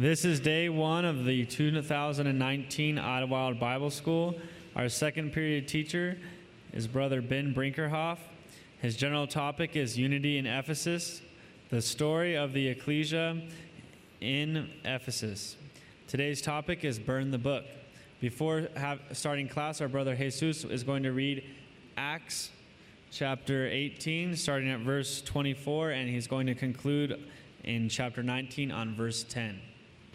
This is day one of the 2019 Idlewild Bible School. Our second period teacher is Brother Ben Brinkerhoff. His general topic is Unity in Ephesus, the story of the ecclesia in Ephesus. Today's topic is Burn the Book. Before have, starting class, our brother Jesus is going to read Acts chapter 18, starting at verse 24, and he's going to conclude in chapter 19 on verse 10.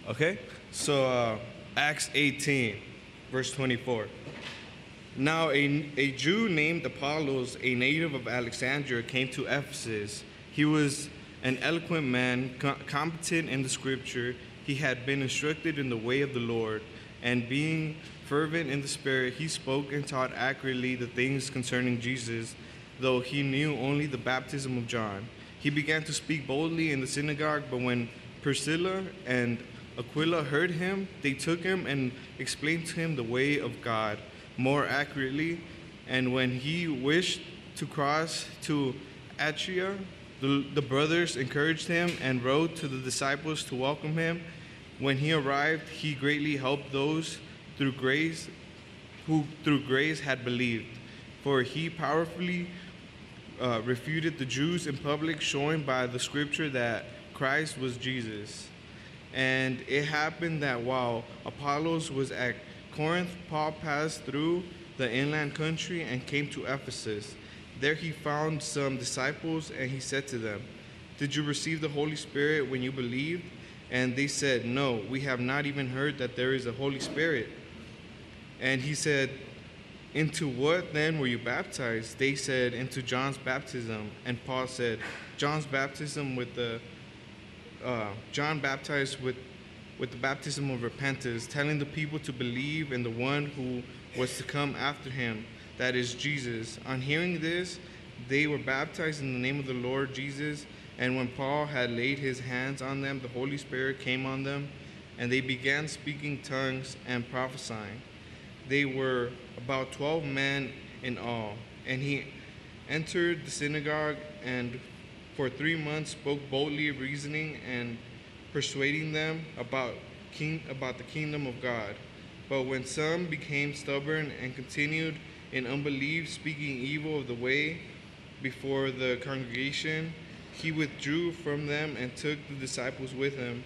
Okay, so uh, Acts 18, verse 24. Now, a, a Jew named Apollos, a native of Alexandria, came to Ephesus. He was an eloquent man, co- competent in the scripture. He had been instructed in the way of the Lord, and being fervent in the spirit, he spoke and taught accurately the things concerning Jesus, though he knew only the baptism of John. He began to speak boldly in the synagogue, but when Priscilla and Aquila heard him, they took him and explained to him the way of God more accurately. And when he wished to cross to Achaia, the, the brothers encouraged him and wrote to the disciples to welcome him. When he arrived, he greatly helped those through grace who through grace had believed, for he powerfully uh, refuted the Jews in public, showing by the scripture that Christ was Jesus. And it happened that while Apollos was at Corinth, Paul passed through the inland country and came to Ephesus. There he found some disciples, and he said to them, Did you receive the Holy Spirit when you believed? And they said, No, we have not even heard that there is a Holy Spirit. And he said, Into what then were you baptized? They said, Into John's baptism. And Paul said, John's baptism with the uh, John baptized with, with the baptism of repentance, telling the people to believe in the one who was to come after him, that is Jesus. On hearing this, they were baptized in the name of the Lord Jesus. And when Paul had laid his hands on them, the Holy Spirit came on them, and they began speaking tongues and prophesying. They were about 12 men in all. And he entered the synagogue and for three months spoke boldly, reasoning and persuading them about, king, about the kingdom of God. But when some became stubborn and continued in unbelief, speaking evil of the way before the congregation, he withdrew from them and took the disciples with him,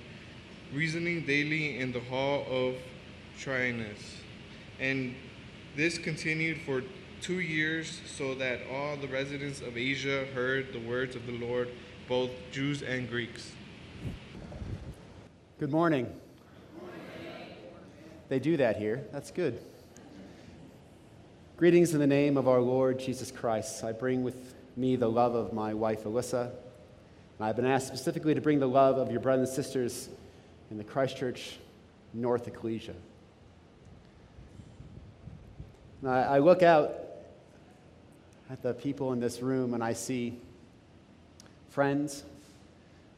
reasoning daily in the hall of Tyrannus. And this continued for two years, so that all the residents of Asia heard the words of the Lord, both Jews and Greeks. Good morning. They do that here. That's good. Greetings in the name of our Lord Jesus Christ. I bring with me the love of my wife, Alyssa. And I've been asked specifically to bring the love of your brothers and sisters in the Christchurch North Ecclesia. I look out at the people in this room and I see friends,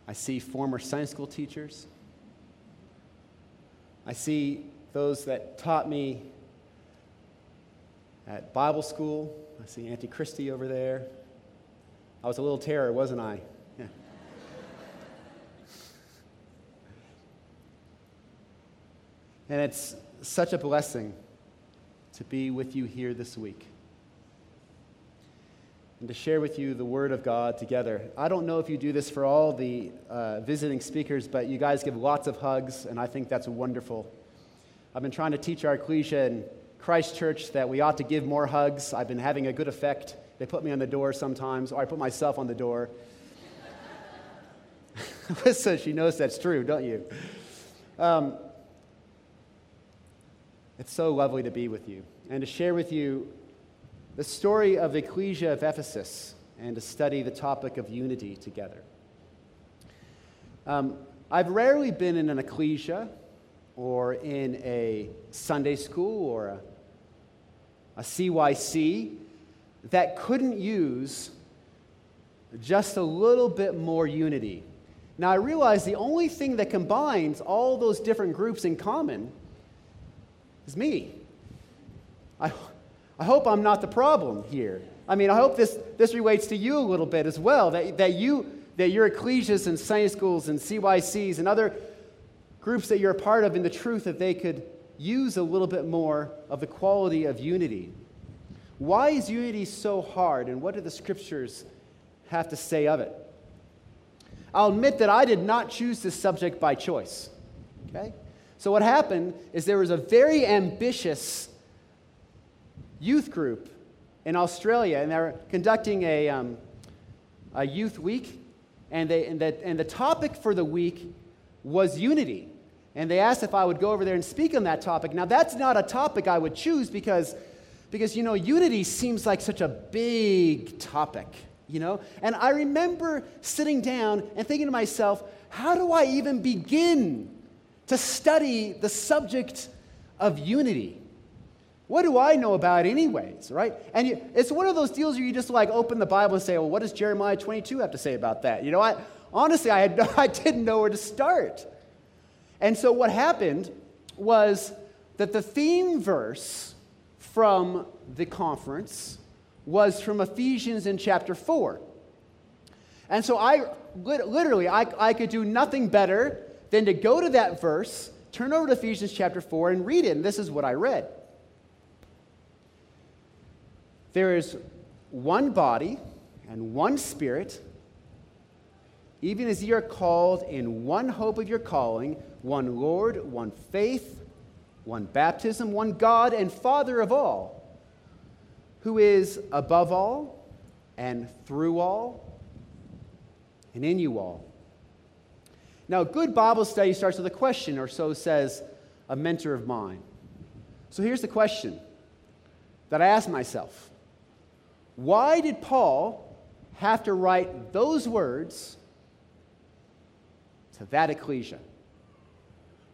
I see former Sunday school teachers, I see those that taught me at Bible school. I see Auntie Christie over there. I was a little terror, wasn't I? Yeah. and it's such a blessing to be with you here this week and to share with you the Word of God together. I don't know if you do this for all the uh, visiting speakers, but you guys give lots of hugs, and I think that's wonderful. I've been trying to teach our ecclesia in Christchurch that we ought to give more hugs. I've been having a good effect. They put me on the door sometimes, or I put myself on the door. Alyssa, she knows that's true, don't you? Um, it's so lovely to be with you and to share with you the story of the Ecclesia of Ephesus and to study the topic of unity together. Um, I've rarely been in an ecclesia or in a Sunday school or a, a CYC that couldn't use just a little bit more unity. Now, I realize the only thing that combines all those different groups in common is me. I, I hope I'm not the problem here. I mean, I hope this, this relates to you a little bit as well, that, that, you, that your ecclesias and Sunday schools and CYCs and other groups that you're a part of in the truth that they could use a little bit more of the quality of unity. Why is unity so hard, and what do the scriptures have to say of it? I'll admit that I did not choose this subject by choice. Okay? So, what happened is there was a very ambitious youth group in Australia, and they're conducting a, um, a youth week, and, they, and, the, and the topic for the week was unity. And they asked if I would go over there and speak on that topic. Now, that's not a topic I would choose because, because you know, unity seems like such a big topic, you know? And I remember sitting down and thinking to myself, how do I even begin to study the subject of unity? What do I know about anyways, right? And you, it's one of those deals where you just like open the Bible and say, well, what does Jeremiah 22 have to say about that? You know, I, honestly, I, had no, I didn't know where to start. And so what happened was that the theme verse from the conference was from Ephesians in chapter 4. And so I literally, I, I could do nothing better than to go to that verse, turn over to Ephesians chapter 4, and read it. And this is what I read There is one body and one spirit even as you are called in one hope of your calling, one Lord, one faith, one baptism, one God and Father of all, who is above all and through all and in you all. Now, a good Bible study starts with a question, or so says a mentor of mine. So here's the question that I ask myself Why did Paul have to write those words to that ecclesia.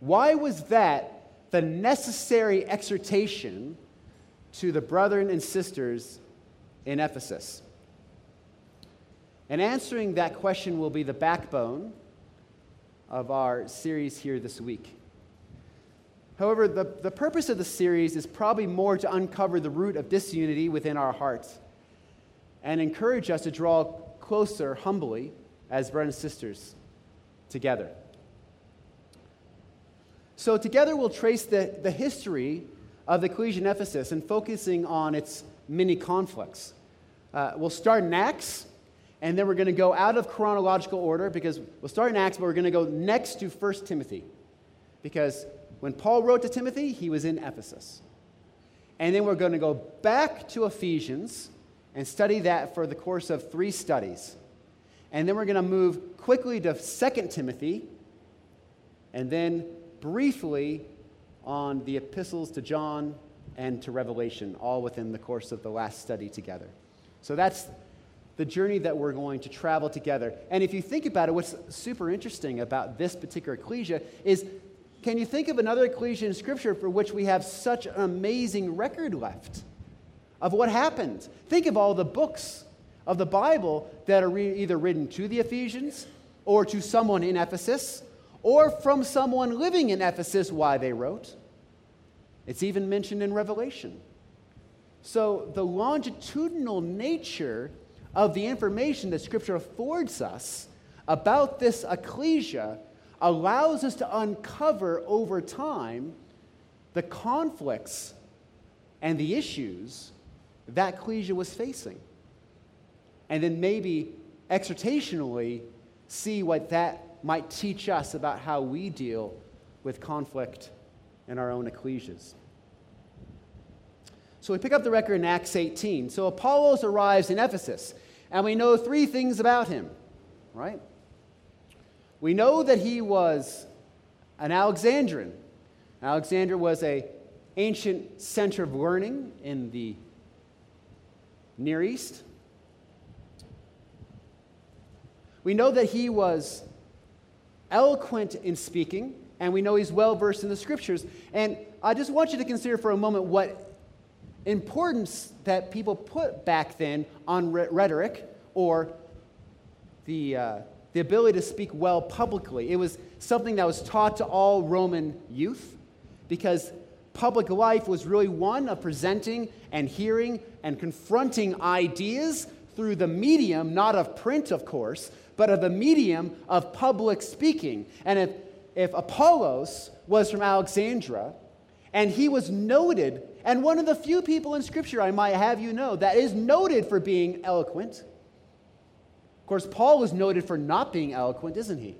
Why was that the necessary exhortation to the brethren and sisters in Ephesus? And answering that question will be the backbone of our series here this week. However, the, the purpose of the series is probably more to uncover the root of disunity within our hearts and encourage us to draw closer humbly as brothers and sisters together. So, together we'll trace the, the history of the Ecclesia in Ephesus and focusing on its many conflicts. Uh, we'll start in Acts, and then we're going to go out of chronological order because we'll start in Acts, but we're going to go next to 1 Timothy. Because when Paul wrote to Timothy, he was in Ephesus. And then we're going to go back to Ephesians and study that for the course of three studies. And then we're going to move quickly to 2 Timothy, and then briefly on the epistles to John and to Revelation, all within the course of the last study together. So that's the journey that we're going to travel together. And if you think about it, what's super interesting about this particular ecclesia is can you think of another ecclesia in Scripture for which we have such an amazing record left of what happened? Think of all the books of the Bible that are re- either written to the Ephesians or to someone in Ephesus or from someone living in Ephesus why they wrote. It's even mentioned in Revelation. So the longitudinal nature of the information that Scripture affords us about this ecclesia allows us to uncover over time the conflicts and the issues that ecclesia was facing and then maybe exhortationally see what that might teach us about how we deal with conflict in our own ecclesias. So we pick up the record in Acts 18. So Apollos arrives in Ephesus, and we know three things about him, right? We know that he was an Alexandrian. Alexandria was a ancient center of learning in the Near East. We know that he was eloquent in speaking, and we know he's well versed in the scriptures. And I just want you to consider for a moment what importance that people put back then on rhetoric or the, uh, the ability to speak well publicly. It was something that was taught to all Roman youth because public life was really one of presenting and hearing and confronting ideas through the medium, not of print, of course, but of the medium of public speaking. And if, if Apollos was from Alexandria and he was noted, and one of the few people in Scripture, I might have you know, that is noted for being eloquent. Of course, Paul was noted for not being eloquent, isn't he?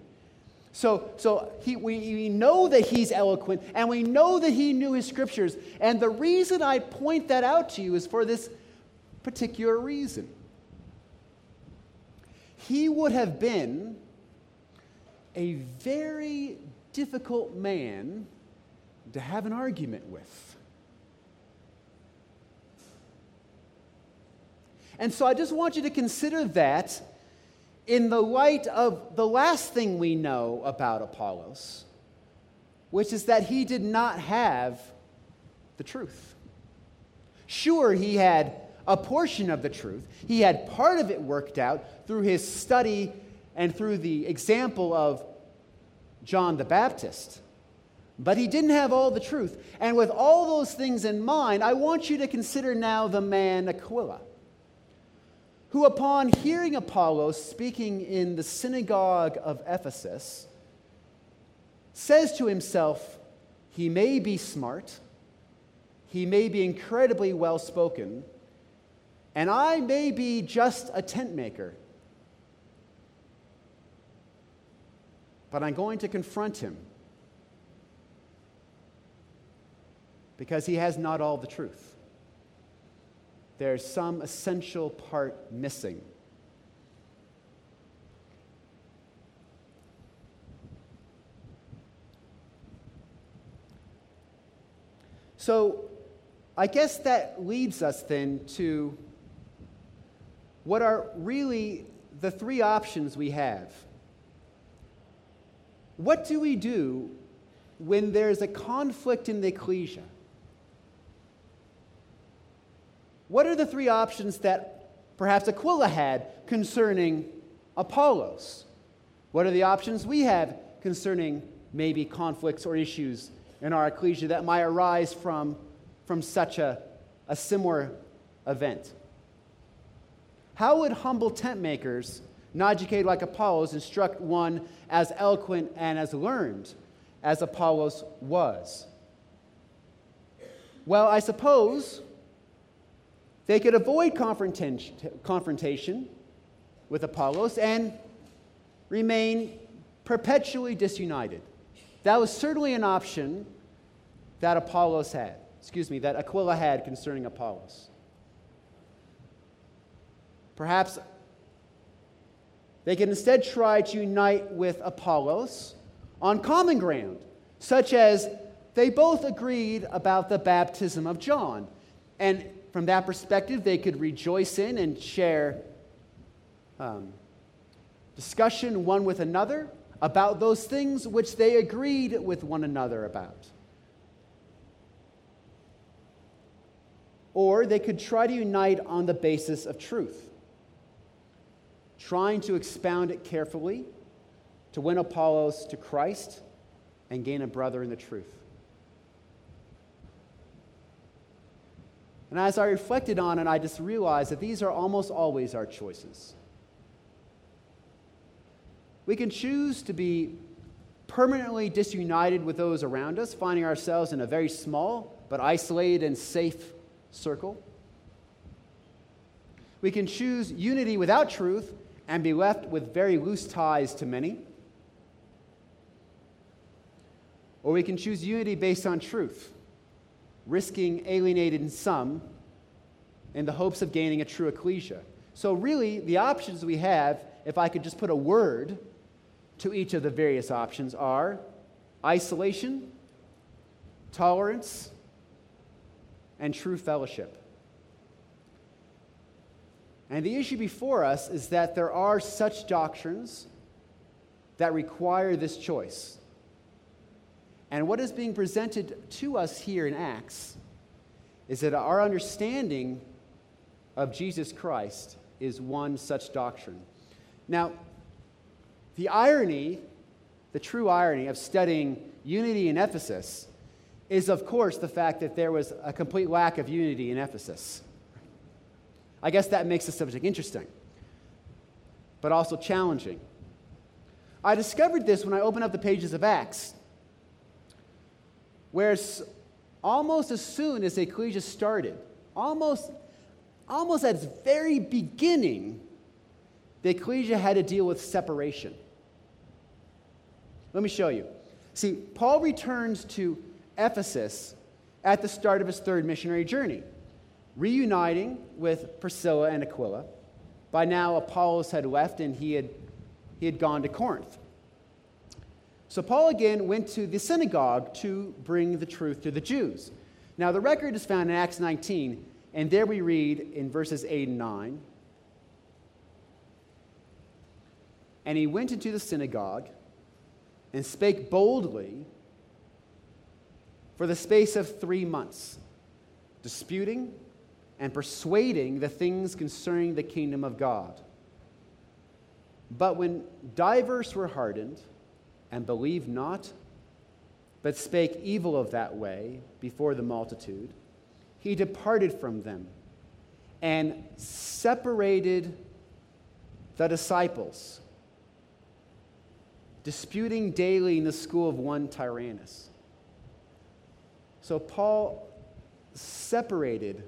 So, so he, we, we know that he's eloquent and we know that he knew his scriptures. And the reason I point that out to you is for this particular reason. He would have been a very difficult man to have an argument with. And so I just want you to consider that in the light of the last thing we know about Apollos, which is that he did not have the truth. Sure, he had a portion of the truth, he had part of it worked out through his study and through the example of John the Baptist. But he didn't have all the truth. And with all those things in mind, I want you to consider now the man Aquila who, upon hearing Apollos speaking in the synagogue of Ephesus, says to himself, He may be smart, he may be incredibly well spoken, and I may be just a tent maker. But I'm going to confront him because he has not all the truth there's some essential part missing. So, I guess that leads us then to what are really the three options we have. What do we do when there's a conflict in the ecclesia? What are the three options that perhaps Aquila had concerning Apollos? What are the options we have concerning maybe conflicts or issues in our ecclesia that might arise from, from such a, a similar event? How would humble tent makers, not educated like Apollos, instruct one as eloquent and as learned as Apollos was? Well, I suppose they could avoid confrontation with Apollos and remain perpetually disunited. That was certainly an option that Apollos had, excuse me, that Aquila had concerning Apollos. Perhaps they could instead try to unite with Apollos on common ground, such as they both agreed about the baptism of John. And from that perspective, they could rejoice in and share um, discussion one with another about those things which they agreed with one another about. Or they could try to unite on the basis of truth, trying to expound it carefully to win Apollos to Christ and gain a brother in the truth. And as I reflected on it, I just realized that these are almost always our choices. We can choose to be permanently disunited with those around us, finding ourselves in a very small but isolated and safe circle. We can choose unity without truth and be left with very loose ties to many. Or we can choose unity based on truth risking alienating some in the hopes of gaining a true ecclesia. So, really, the options we have, if I could just put a word to each of the various options, are isolation, tolerance, and true fellowship. And the issue before us is that there are such doctrines that require this choice. And what is being presented to us here in Acts is that our understanding of Jesus Christ is one such doctrine. Now, the irony, the true irony of studying unity in Ephesus is, of course, the fact that there was a complete lack of unity in Ephesus. I guess that makes the subject interesting, but also challenging. I discovered this when I opened up the pages of Acts, where almost as soon as the ecclesia started, almost, almost at its very beginning, the ecclesia had to deal with separation. Let me show you. See, Paul returns to Ephesus at the start of his third missionary journey, reuniting with Priscilla and Aquila. By now, Apollos had left and he had, he had gone to Corinth. So Paul again went to the synagogue to bring the truth to the Jews. Now, the record is found in Acts 19, and there we read in verses 8 and 9 And he went into the synagogue and spake boldly for the space of three months, disputing and persuading the things concerning the kingdom of God. But when divers were hardened and believed not, but spake evil of that way before the multitude, he departed from them and separated the disciples disputing daily in the school of one Tyrannus. So Paul separated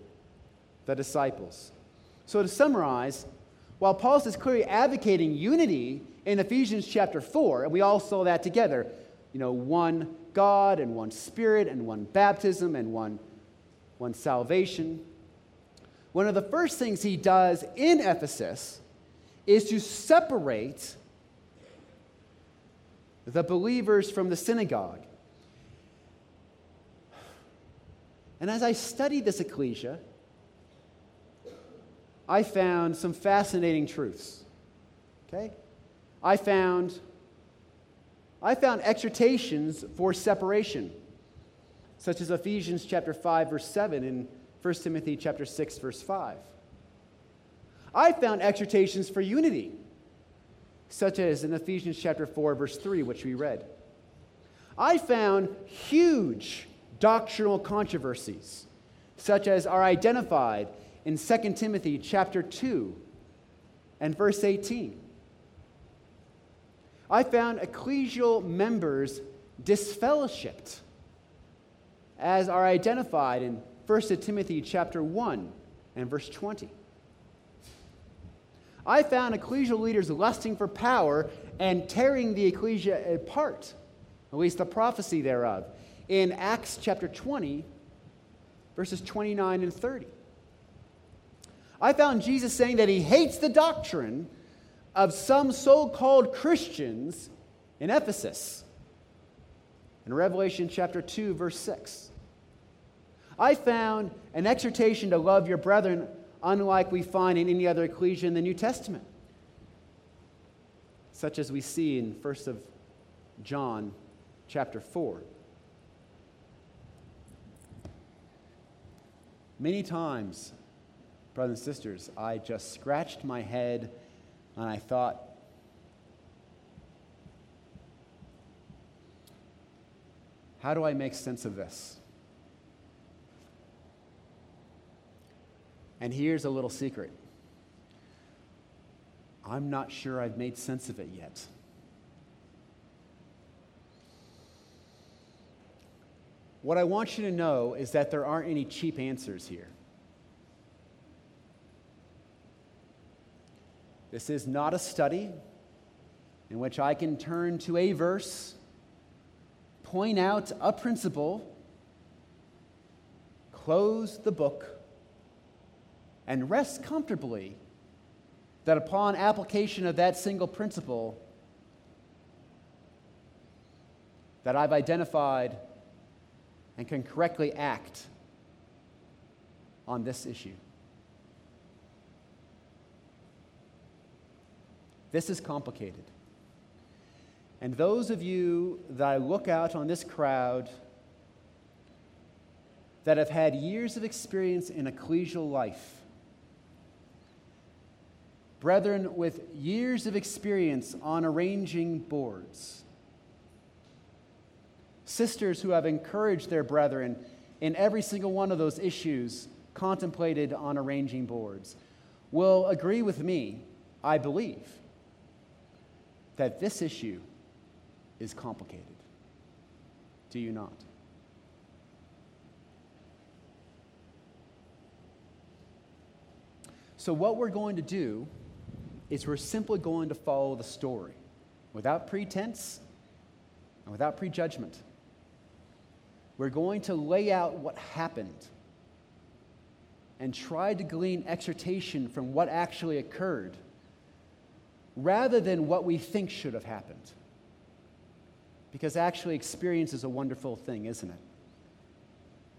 the disciples. So to summarize, while Paul is clearly advocating unity in Ephesians chapter 4, and we all saw that together, you know, one God and one Spirit and one baptism and one, one salvation. One of the first things he does in Ephesus is to separate the believers from the synagogue. And as I studied this ecclesia, I found some fascinating truths. Okay? I found I found exhortations for separation, such as Ephesians chapter 5 verse 7 and 1 Timothy chapter 6 verse 5. I found exhortations for unity, such as in Ephesians chapter 4, verse 3, which we read. I found huge doctrinal controversies, such as are identified in 2 Timothy chapter 2 and verse 18. I found ecclesial members disfellowshipped, as are identified in 1 Timothy chapter 1 and verse 20. I found ecclesial leaders lusting for power and tearing the ecclesia apart, at least the prophecy thereof, in Acts chapter 20, verses 29 and 30. I found Jesus saying that he hates the doctrine of some so called Christians in Ephesus. In Revelation chapter 2, verse 6. I found an exhortation to love your brethren unlike we find in any other ecclesia in the New Testament, such as we see in 1st of John chapter 4. Many times, brothers and sisters, I just scratched my head and I thought, how do I make sense of this? And here's a little secret I'm not sure I've made sense of it yet. What I want you to know is that there aren't any cheap answers here. This is not a study in which I can turn to a verse, point out a principle, close the book, and rest comfortably that upon application of that single principle that I've identified and can correctly act on this issue. This is complicated. And those of you that I look out on this crowd that have had years of experience in ecclesial life, brethren with years of experience on arranging boards, sisters who have encouraged their brethren in every single one of those issues contemplated on arranging boards, will agree with me, I believe, that this issue is complicated. Do you not? So, what we're going to do is we're simply going to follow the story without pretense and without prejudgment. We're going to lay out what happened and try to glean exhortation from what actually occurred rather than what we think should have happened. Because actually, experience is a wonderful thing, isn't it?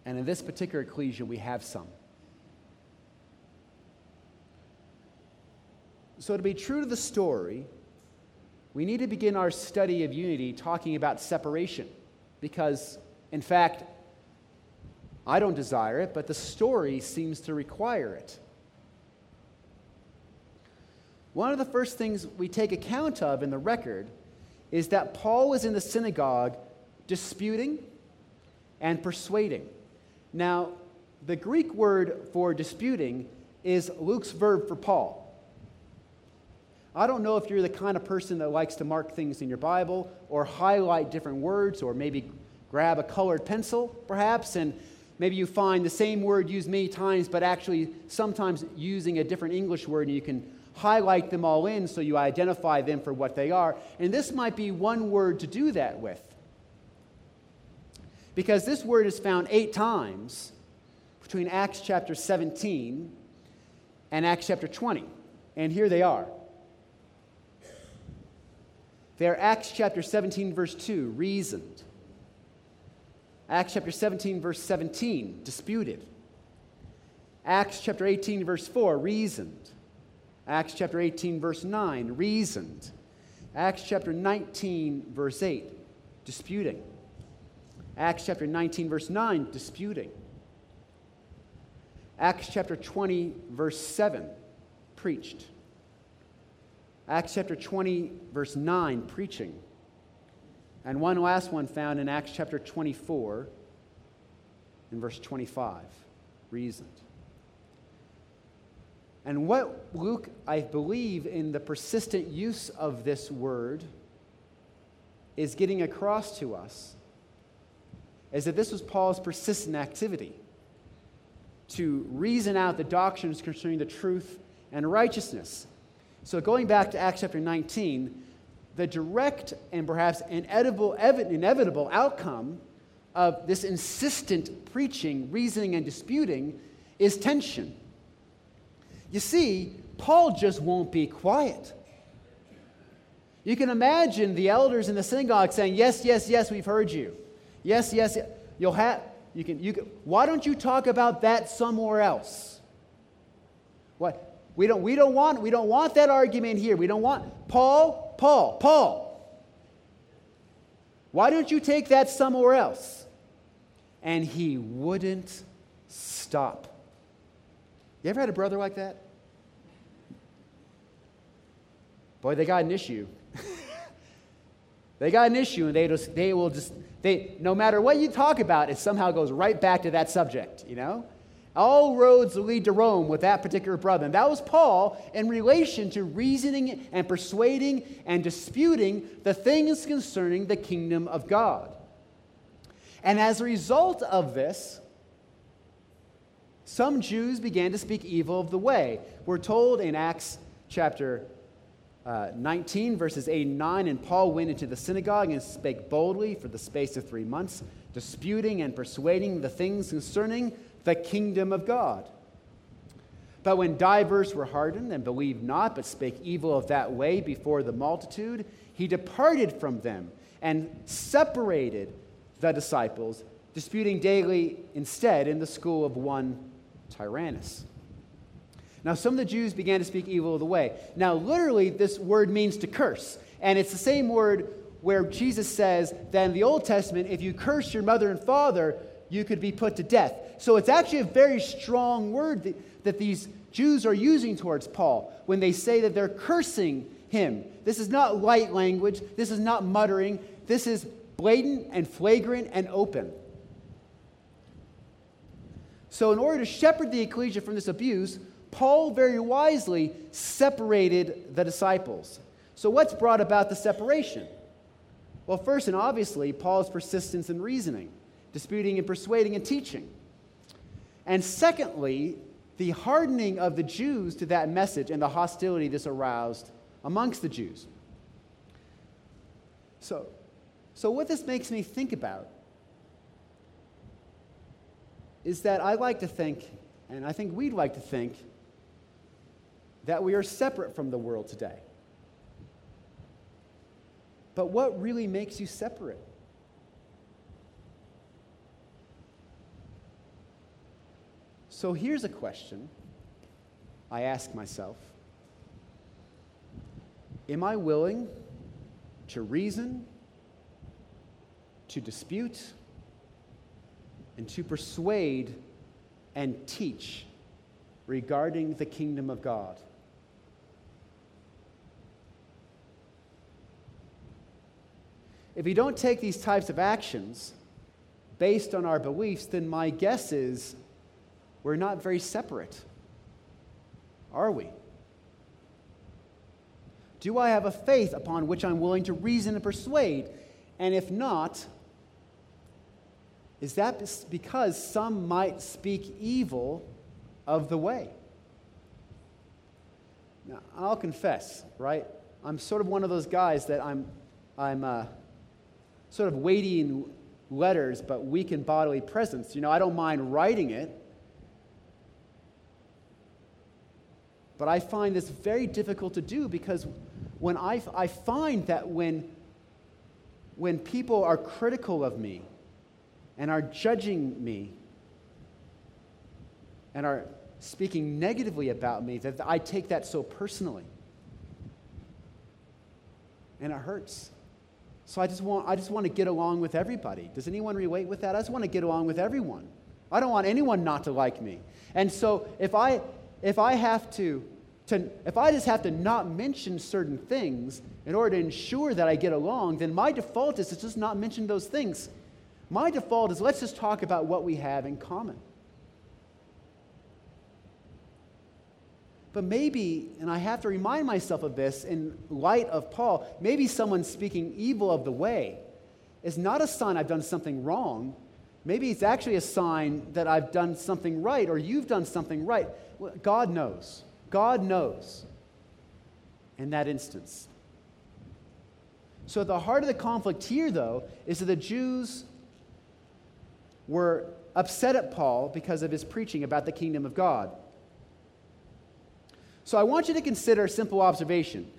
And in this particular ecclesia, we have some. So, to be true to the story, we need to begin our study of unity talking about separation. Because, in fact, I don't desire it, but the story seems to require it. One of the first things we take account of in the record is that Paul was in the synagogue disputing and persuading. Now, the Greek word for disputing is Luke's verb for Paul. I don't know if you're the kind of person that likes to mark things in your Bible or highlight different words or maybe grab a colored pencil, perhaps, and maybe you find the same word used many times, but actually sometimes using a different English word, and you can highlight them all in so you identify them for what they are. And this might be one word to do that with. Because this word is found eight times between Acts chapter 17 and Acts chapter 20. And here they are. They're Acts chapter 17, verse 2, reasoned. Acts chapter 17, verse 17, disputed. Acts chapter 18, verse 4, reasoned. Acts chapter 18, verse 9, reasoned. Acts chapter 19, verse 8, disputing. Acts chapter 19, verse 9, disputing. Acts chapter 20, verse 7, preached. Acts chapter 20, verse 9, preaching. And one last one found in Acts chapter 24, in verse 25, reasoned. And what Luke, I believe, in the persistent use of this word, is getting across to us is that this was Paul's persistent activity to reason out the doctrines concerning the truth and righteousness. So, going back to Acts chapter 19, the direct and perhaps inevitable, inevitable outcome of this insistent preaching, reasoning, and disputing is tension. You see, Paul just won't be quiet. You can imagine the elders in the synagogue saying, Yes, yes, yes, we've heard you. Yes, yes, you'll have, you can, you can, why don't you talk about that somewhere else? What? We don't, we, don't want, we don't want that argument here. We don't want Paul, Paul, Paul. Why don't you take that somewhere else? And he wouldn't stop. You ever had a brother like that? Boy, they got an issue. they got an issue, and they, just, they will just, they, no matter what you talk about, it somehow goes right back to that subject, you know? All roads lead to Rome with that particular brother. And that was Paul in relation to reasoning and persuading and disputing the things concerning the kingdom of God. And as a result of this, some Jews began to speak evil of the way. We're told in Acts chapter uh, 19, verses 8 and 9, and Paul went into the synagogue and spake boldly for the space of three months, disputing and persuading the things concerning the kingdom of God. But when divers were hardened and believed not, but spake evil of that way before the multitude, he departed from them and separated the disciples, disputing daily instead in the school of one Tyrannus. Now, some of the Jews began to speak evil of the way. Now, literally, this word means to curse. And it's the same word where Jesus says that in the Old Testament, if you curse your mother and father, you could be put to death. So it's actually a very strong word that, that these Jews are using towards Paul when they say that they're cursing him. This is not light language, this is not muttering, this is blatant and flagrant and open. So, in order to shepherd the ecclesia from this abuse, Paul very wisely separated the disciples. So, what's brought about the separation? Well, first and obviously, Paul's persistence in reasoning, disputing and persuading and teaching. And secondly, the hardening of the Jews to that message and the hostility this aroused amongst the Jews. So, so what this makes me think about is that I like to think, and I think we'd like to think, that we are separate from the world today. But what really makes you separate? So here's a question I ask myself Am I willing to reason, to dispute, and to persuade and teach regarding the kingdom of God? If we don't take these types of actions based on our beliefs, then my guess is we're not very separate. Are we? Do I have a faith upon which I'm willing to reason and persuade? And if not, is that because some might speak evil of the way? Now, I'll confess, right? I'm sort of one of those guys that I'm, I'm uh, sort of weighty in letters but weak in bodily presence. You know, I don't mind writing it, but I find this very difficult to do because when I, I find that when, when people are critical of me and are judging me and are speaking negatively about me, that I take that so personally. And it hurts. So I just want, I just want to get along with everybody. Does anyone relate with that? I just want to get along with everyone. I don't want anyone not to like me. And so if I, if I have to, to, if I just have to not mention certain things in order to ensure that I get along, then my default is to just not mention those things. My default is let's just talk about what we have in common. But maybe, and I have to remind myself of this in light of Paul, maybe someone speaking evil of the way is not a sign I've done something wrong. Maybe it's actually a sign that I've done something right or you've done something right. God knows. God knows in that instance. So, the heart of the conflict here, though, is that the Jews were upset at Paul because of his preaching about the kingdom of God. So I want you to consider a simple observation.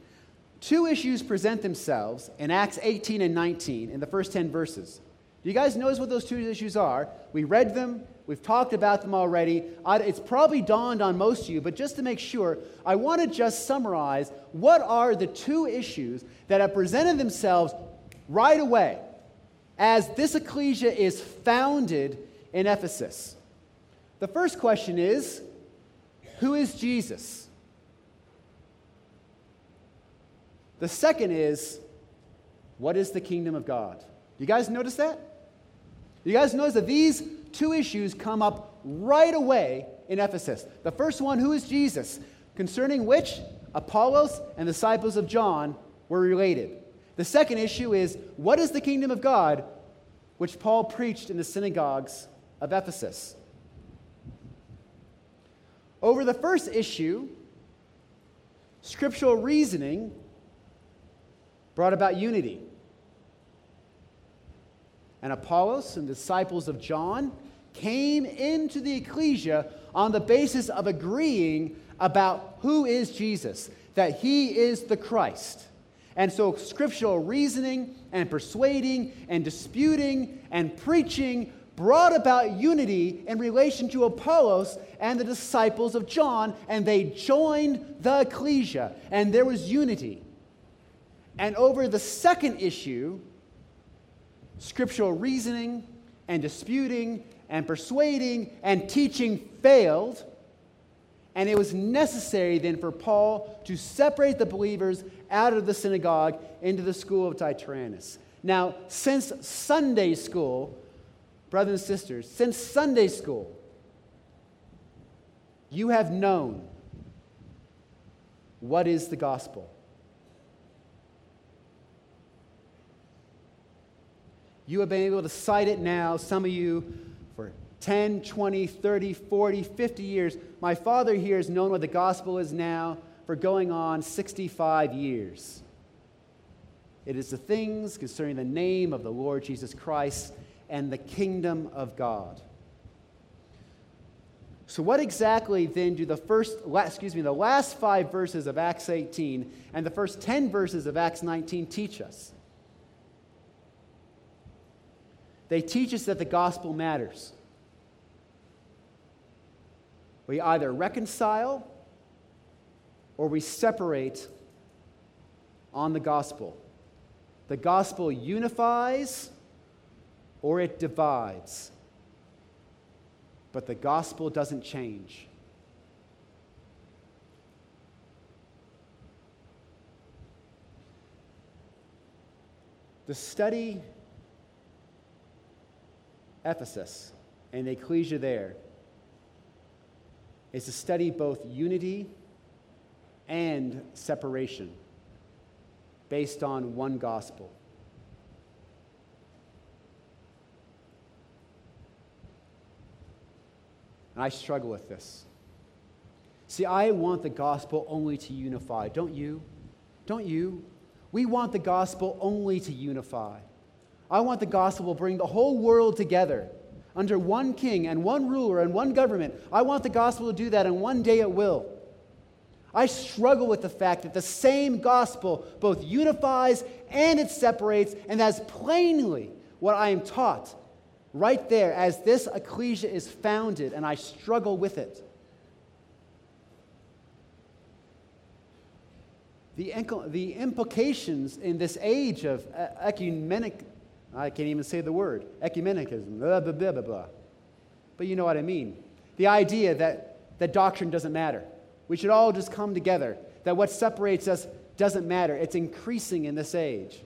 Two issues present themselves in Acts 18 and 19 in the first 10 verses. Do you guys notice what those two issues are? We read them, we've talked about them already. It's probably dawned on most of you, but just to make sure, I want to just summarize what are the two issues that have presented themselves right away as this ecclesia is founded in Ephesus. The first question is Who is Jesus? The second is, what is the kingdom of God? You guys notice that? You guys notice that these two issues come up right away in Ephesus? The first one, who is Jesus? Concerning which Apollos and disciples of John were related. The second issue is, what is the kingdom of God? Which Paul preached in the synagogues of Ephesus. Over the first issue, scriptural reasoning brought about unity. And Apollos and disciples of John came into the ecclesia on the basis of agreeing about who is Jesus, that he is the Christ. And so, scriptural reasoning and persuading and disputing and preaching brought about unity in relation to Apollos and the disciples of John, and they joined the ecclesia, and there was unity. And over the second issue, scriptural reasoning and disputing and persuading and teaching failed. And it was necessary then for Paul to separate the believers out of the synagogue into the school of Tyrannus. Now, since Sunday school, brothers and sisters, since Sunday school, you have known what is the gospel. You have been able to cite it now, some of you, 10, 20, 30, 40, 50 years. My father here has known what the gospel is now for going on 65 years. It is the things concerning the name of the Lord Jesus Christ and the kingdom of God. So, what exactly then do the first, excuse me, the last five verses of Acts 18 and the first 10 verses of Acts 19 teach us? They teach us that the gospel matters. We either reconcile or we separate on the gospel. The gospel unifies or it divides. But the gospel doesn't change. The study Ephesus and the ecclesia there is to study both unity and separation based on one gospel. And I struggle with this. See, I want the gospel only to unify, don't you? Don't you? We want the gospel only to unify. I want the gospel to bring the whole world together under one king and one ruler and one government. I want the gospel to do that, and one day it will. I struggle with the fact that the same gospel both unifies and it separates, and that's plainly what I am taught right there as this ecclesia is founded, and I struggle with it. The, the implications in this age of ecumenic, I can't even say the word, ecumenicism, blah, blah, blah, blah, blah. But you know what I mean. The idea that, that doctrine doesn't matter. We should all just come together, that what separates us doesn't matter. It's increasing in this age.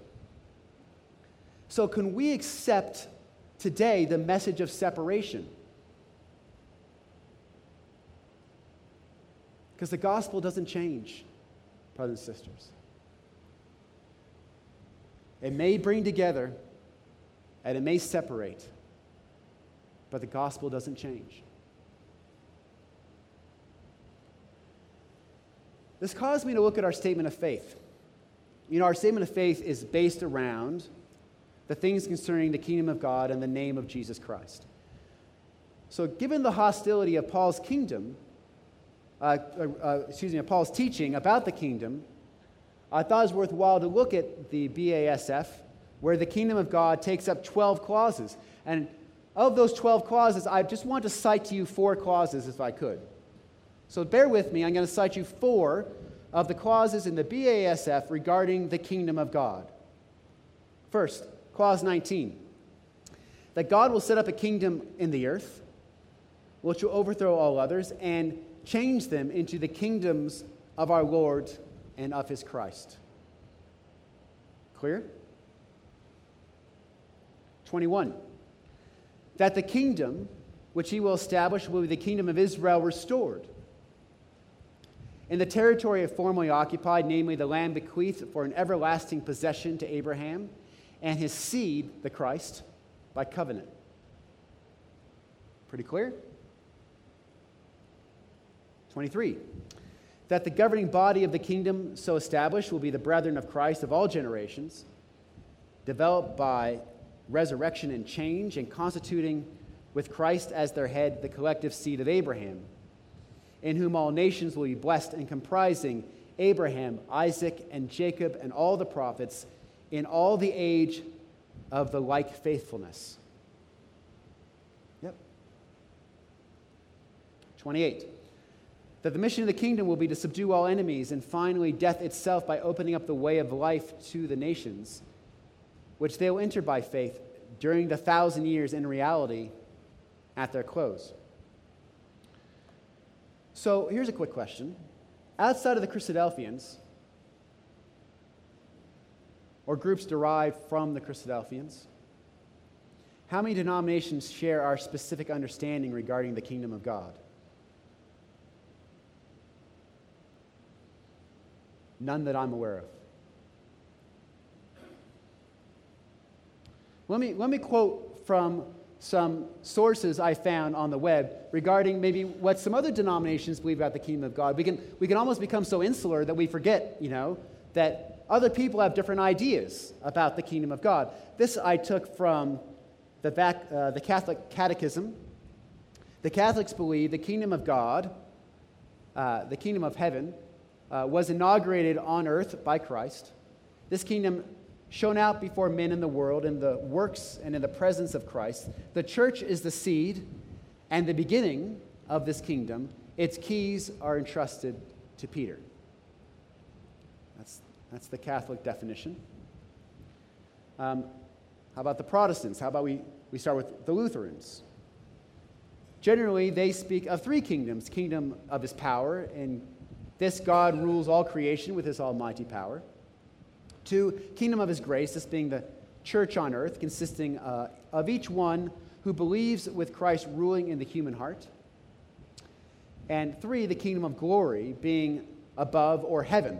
So, can we accept today the message of separation? Because the gospel doesn't change, brothers and sisters. It may bring together and it may separate, but the gospel doesn't change. This caused me to look at our statement of faith. You know, our statement of faith is based around the things concerning the kingdom of God and the name of Jesus Christ. So, given the hostility of Paul's kingdom, uh, uh, uh excuse me, Paul's teaching about the kingdom, I thought it was worthwhile to look at the BASF, where the kingdom of God takes up 12 clauses. And of those 12 clauses, I just want to cite to you four clauses if I could. So bear with me, I'm going to cite you four of the clauses in the BASF regarding the kingdom of God. First, clause 19 that God will set up a kingdom in the earth which will overthrow all others and change them into the kingdoms of our Lord and of his Christ. Clear? 21. That the kingdom which he will establish will be the kingdom of Israel restored. In the territory it formerly occupied, namely the land bequeathed for an everlasting possession to Abraham and his seed, the Christ, by covenant. Pretty clear? 23. That the governing body of the kingdom so established will be the brethren of Christ of all generations, developed by resurrection and change, and constituting with Christ as their head the collective seed of Abraham in whom all nations will be blessed, and comprising Abraham, Isaac, and Jacob, and all the prophets, in all the age of the like faithfulness. Yep. 28. That the mission of the kingdom will be to subdue all enemies, and finally, death itself by opening up the way of life to the nations, which they will enter by faith during the thousand years in reality at their close. So here's a quick question. Outside of the Christadelphians, or groups derived from the Christadelphians, how many denominations share our specific understanding regarding the kingdom of God? None that I'm aware of. Let me, let me quote from some sources I found on the web regarding maybe what some other denominations believe about the kingdom of God. We can, we can almost become so insular that we forget, you know, that other people have different ideas about the kingdom of God. This I took from the, back, uh, the Catholic Catechism. The Catholics believe the kingdom of God, uh, the kingdom of heaven, uh, was inaugurated on earth by Christ. This kingdom shone out before men in the world in the works and in the presence of Christ. The church is the seed and the beginning of this kingdom. Its keys are entrusted to Peter. That's, that's the Catholic definition. Um, how about the Protestants? How about we, we start with the Lutherans? Generally, they speak of three kingdoms kingdom of his power, and this God rules all creation with his almighty power. Two, kingdom of his grace, this being the church on earth, consisting uh, of each one who believes with Christ ruling in the human heart. And three, the kingdom of glory, being above or heaven,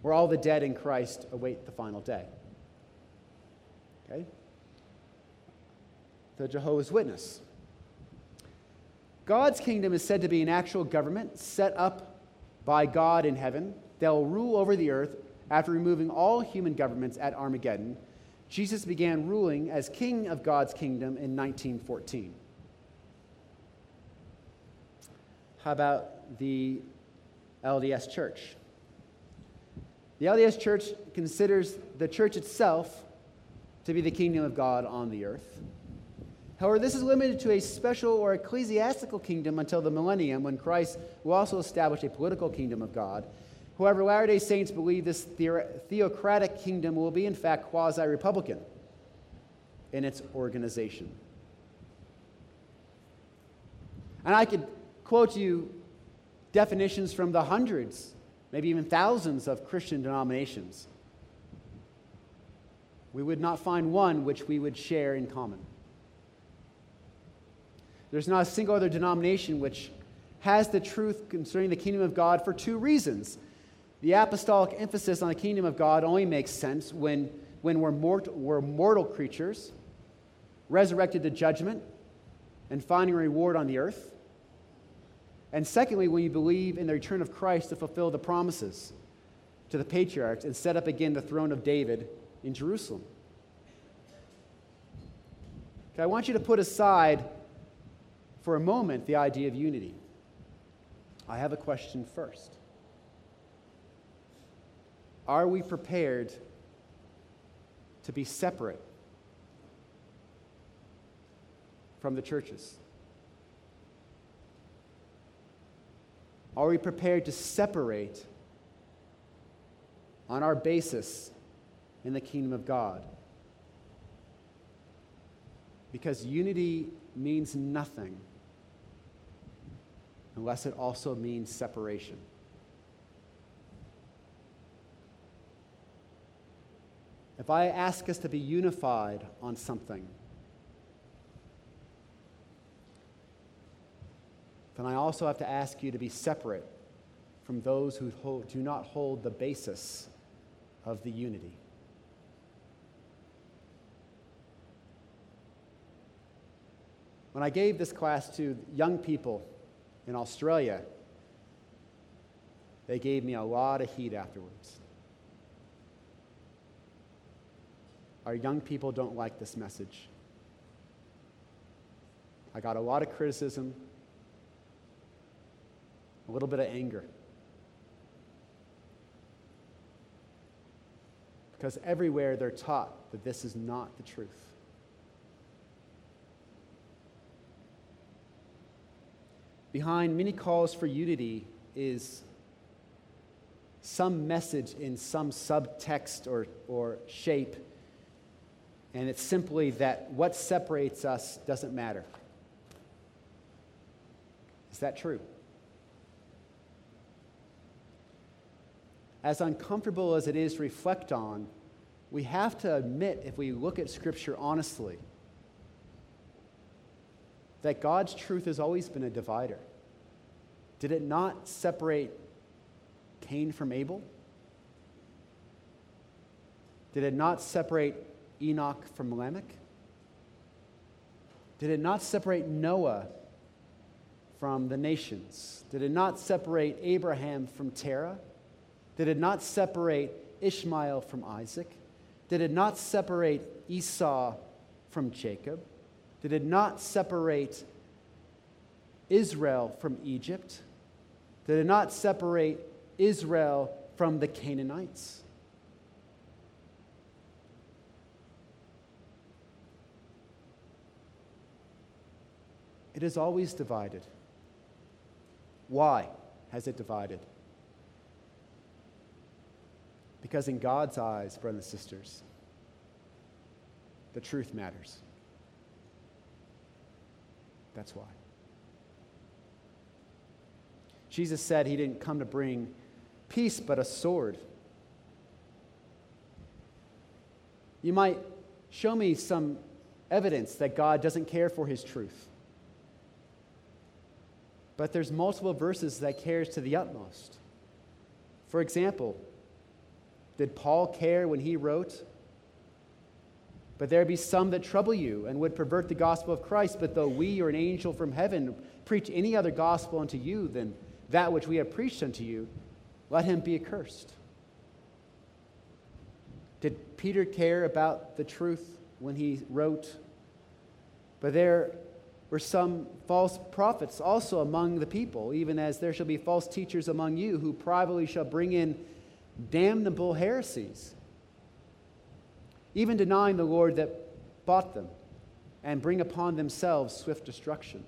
where all the dead in Christ await the final day. Okay? The Jehovah's Witness. God's kingdom is said to be an actual government set up by God in heaven. They'll rule over the earth after removing all human governments at Armageddon, Jesus began ruling as king of God's kingdom in 1914. How about the LDS Church? The LDS Church considers the church itself to be the kingdom of God on the earth. However, this is limited to a special or ecclesiastical kingdom until the millennium when Christ will also establish a political kingdom of God However, Latter day Saints believe this theocratic kingdom will be, in fact, quasi Republican in its organization. And I could quote you definitions from the hundreds, maybe even thousands of Christian denominations. We would not find one which we would share in common. There's not a single other denomination which has the truth concerning the kingdom of God for two reasons. The apostolic emphasis on the kingdom of God only makes sense when, when we're, mort- we're mortal creatures, resurrected to judgment, and finding reward on the earth. And secondly, when you believe in the return of Christ to fulfill the promises to the patriarchs and set up again the throne of David in Jerusalem. Okay, I want you to put aside for a moment the idea of unity. I have a question first. Are we prepared to be separate from the churches? Are we prepared to separate on our basis in the kingdom of God? Because unity means nothing unless it also means separation. If I ask us to be unified on something, then I also have to ask you to be separate from those who hold, do not hold the basis of the unity. When I gave this class to young people in Australia, they gave me a lot of heat afterwards. Our young people don't like this message. I got a lot of criticism, a little bit of anger. Because everywhere they're taught that this is not the truth. Behind many calls for unity is some message in some subtext or, or shape and it's simply that what separates us doesn't matter. Is that true? As uncomfortable as it is to reflect on, we have to admit, if we look at Scripture honestly, that God's truth has always been a divider. Did it not separate Cain from Abel? Did it not separate Enoch from Lamech? Did it not separate Noah from the nations? Did it not separate Abraham from Terah? Did it not separate Ishmael from Isaac? Did it not separate Esau from Jacob? Did it not separate Israel from Egypt? Did it not separate Israel from the Canaanites? It is always divided. Why has it divided? Because in God's eyes, brothers and sisters, the truth matters. That's why. Jesus said he didn't come to bring peace, but a sword. You might show me some evidence that God doesn't care for his truth. But there's multiple verses that cares to the utmost. For example, did Paul care when he wrote, But there be some that trouble you and would pervert the gospel of Christ, but though we or an angel from heaven preach any other gospel unto you than that which we have preached unto you, let him be accursed. Did Peter care about the truth when he wrote, But there were some false prophets also among the people, even as there shall be false teachers among you who privately shall bring in damnable heresies, even denying the Lord that bought them, and bring upon themselves swift destruction.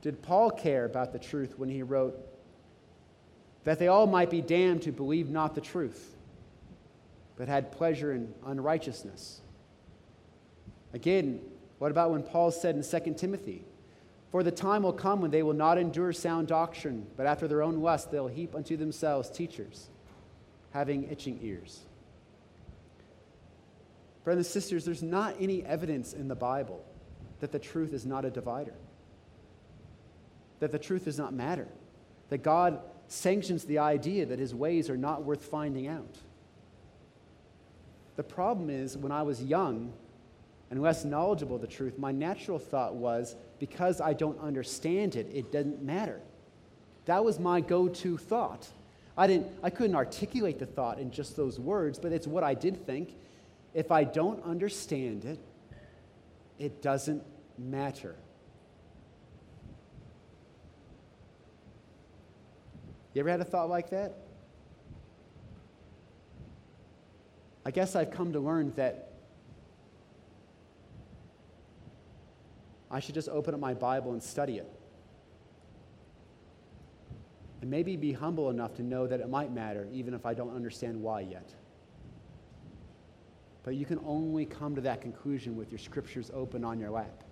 Did Paul care about the truth when he wrote, That they all might be damned who believe not the truth, but had pleasure in unrighteousness? Again, what about when Paul said in 2 Timothy, For the time will come when they will not endure sound doctrine, but after their own lust they'll heap unto themselves teachers, having itching ears. Brothers and sisters, there's not any evidence in the Bible that the truth is not a divider, that the truth does not matter, that God sanctions the idea that his ways are not worth finding out. The problem is, when I was young, and less knowledgeable of the truth, my natural thought was because I don't understand it, it doesn't matter. That was my go to thought. I, didn't, I couldn't articulate the thought in just those words, but it's what I did think. If I don't understand it, it doesn't matter. You ever had a thought like that? I guess I've come to learn that I should just open up my Bible and study it. And maybe be humble enough to know that it might matter, even if I don't understand why yet. But you can only come to that conclusion with your scriptures open on your lap.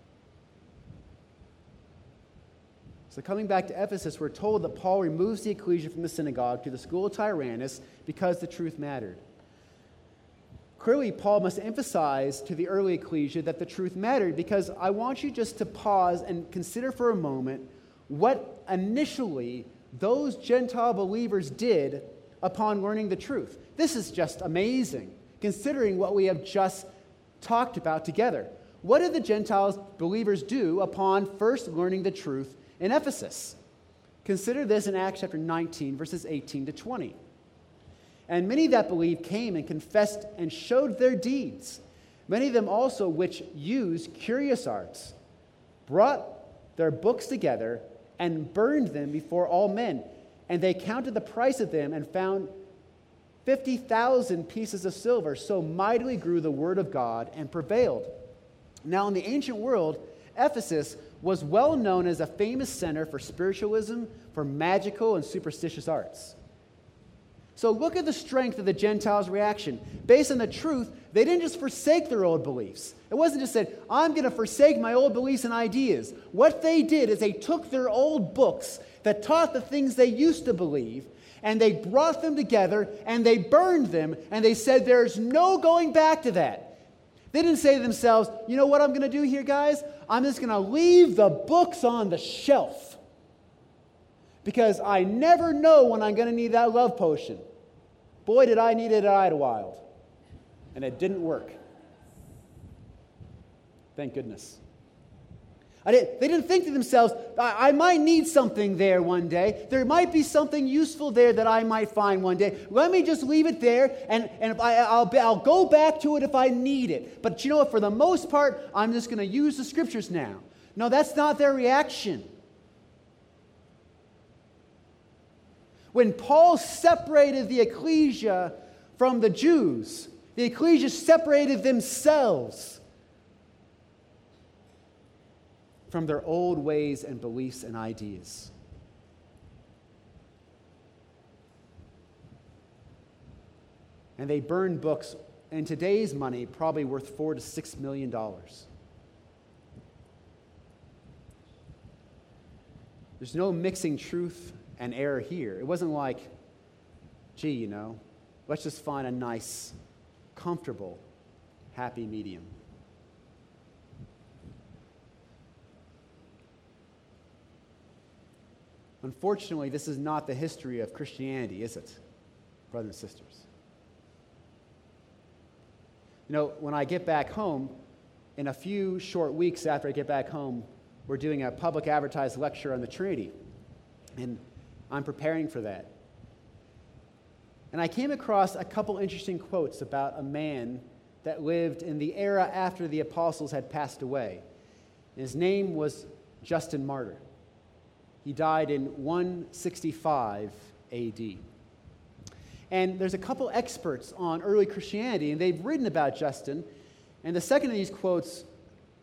So, coming back to Ephesus, we're told that Paul removes the ecclesia from the synagogue to the school of Tyrannus because the truth mattered. Clearly, Paul must emphasize to the early ecclesia that the truth mattered because I want you just to pause and consider for a moment what initially those Gentile believers did upon learning the truth. This is just amazing, considering what we have just talked about together. What did the Gentiles believers do upon first learning the truth in Ephesus? Consider this in Acts chapter 19, verses 18 to 20. And many that believed came and confessed and showed their deeds. Many of them also, which used curious arts, brought their books together and burned them before all men. And they counted the price of them and found 50,000 pieces of silver. So mightily grew the word of God and prevailed. Now, in the ancient world, Ephesus was well known as a famous center for spiritualism, for magical and superstitious arts. So look at the strength of the Gentiles' reaction. Based on the truth, they didn't just forsake their old beliefs. It wasn't just said, I'm going to forsake my old beliefs and ideas. What they did is they took their old books that taught the things they used to believe and they brought them together and they burned them and they said, There's no going back to that. They didn't say to themselves, You know what I'm going to do here, guys? I'm just going to leave the books on the shelf because I never know when I'm going to need that love potion. Boy, did I need it at Idlewild. And it didn't work. Thank goodness. Didn't, they didn't think to themselves, I, I, might need something there one day. There might be something useful there that I might find one day. Let me just leave it there, and, and I, will I'll go back to it if I need it. But you know what? For the most part, I'm just going to use the scriptures now. No, that's not their reaction. When Paul separated the ecclesia from the Jews, the ecclesia separated themselves from their old ways and beliefs and ideas. And they burned books, in today's money, probably worth four to six million dollars. There's no mixing truth and error here. It wasn't like, gee, you know, let's just find a nice, comfortable, happy medium. Unfortunately, this is not the history of Christianity, is it, brothers and sisters? You know, when I get back home, in a few short weeks after I get back home, we're doing a public advertised lecture on the Trinity. And I'm preparing for that. And I came across a couple interesting quotes about a man that lived in the era after the apostles had passed away. His name was Justin Martyr. He died in 165 AD. And there's a couple experts on early Christianity, and they've written about Justin. And the second of these quotes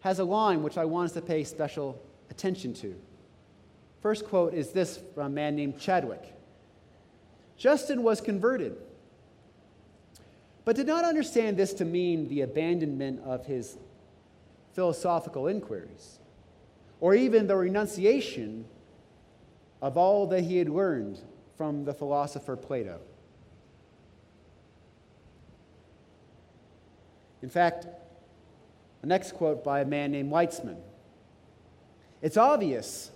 has a line which I want us to pay special attention to. First quote is this from a man named Chadwick Justin was converted, but did not understand this to mean the abandonment of his philosophical inquiries, or even the renunciation of all that he had learned from the philosopher Plato. In fact, the next quote by a man named Weitzman. It's obvious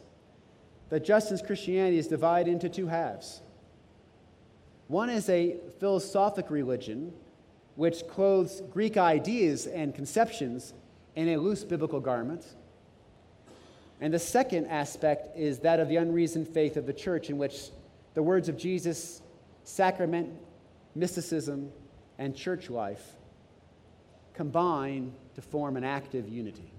that Justin's Christianity is divided into two halves. One is a philosophic religion which clothes Greek ideas and conceptions in a loose biblical garment. And the second aspect is that of the unreasoned faith of the church, in which the words of Jesus, sacrament, mysticism, and church life combine to form an active unity.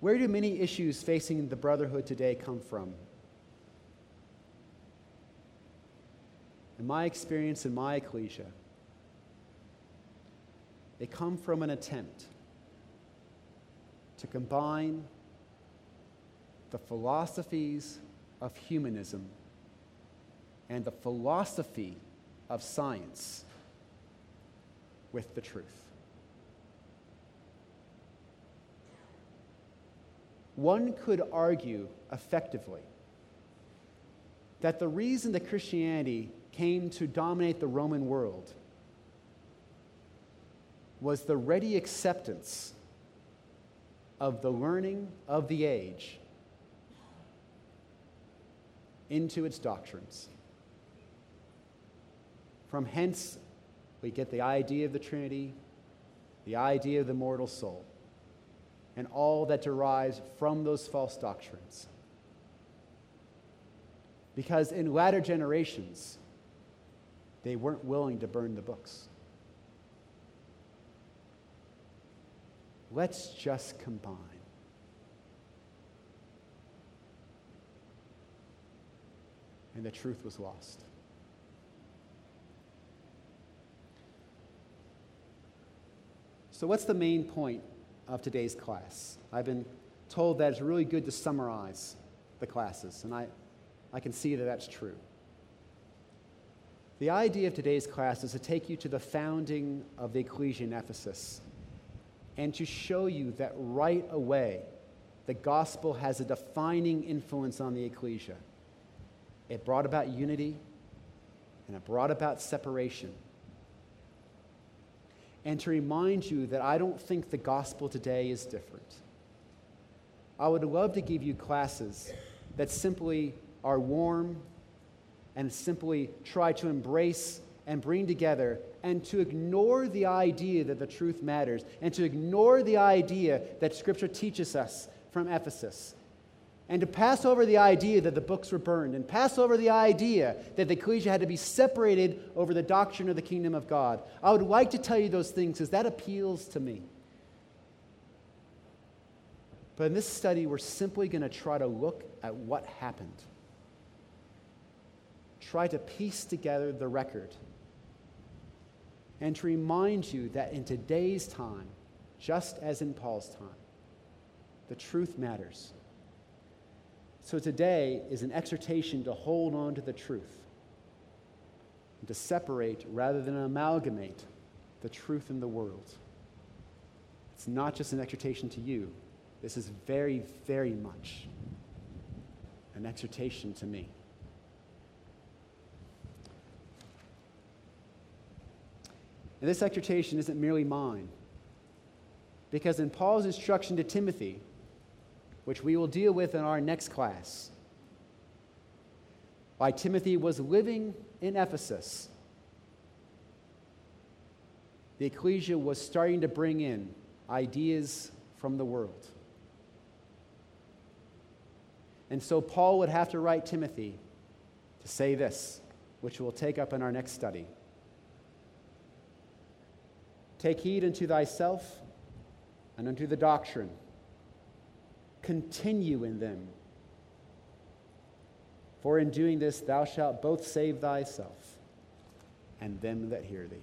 Where do many issues facing the brotherhood today come from? In my experience in my ecclesia, they come from an attempt to combine the philosophies of humanism and the philosophy of science with the truth. One could argue effectively that the reason that Christianity came to dominate the Roman world was the ready acceptance of the learning of the age into its doctrines. From hence, we get the idea of the Trinity, the idea of the mortal soul, and all that derives from those false doctrines. Because in latter generations, they weren't willing to burn the books. Let's just combine. And the truth was lost. So, what's the main point of today's class? I've been told that it's really good to summarize the classes, and I, I can see that that's true. The idea of today's class is to take you to the founding of the ecclesia in Ephesus and to show you that right away the gospel has a defining influence on the ecclesia. It brought about unity and it brought about separation. And to remind you that I don't think the gospel today is different. I would love to give you classes that simply are warm and simply try to embrace and bring together and to ignore the idea that the truth matters and to ignore the idea that Scripture teaches us from Ephesus and to pass over the idea that the books were burned and pass over the idea that the ecclesia had to be separated over the doctrine of the kingdom of God. I would like to tell you those things because that appeals to me. But in this study, we're simply going to try to look at what happened, try to piece together the record, and to remind you that in today's time, just as in Paul's time, the truth matters. So today is an exhortation to hold on to the truth, and to separate rather than amalgamate the truth in the world. It's not just an exhortation to you, this is very, very much an exhortation to me. And this exhortation isn't merely mine, because in Paul's instruction to Timothy, which we will deal with in our next class. Why Timothy was living in Ephesus. The ecclesia was starting to bring in ideas from the world. And so Paul would have to write Timothy to say this, which we'll take up in our next study. Take heed unto thyself and unto the doctrine continue in them. For in doing this, thou shalt both save thyself and them that hear thee.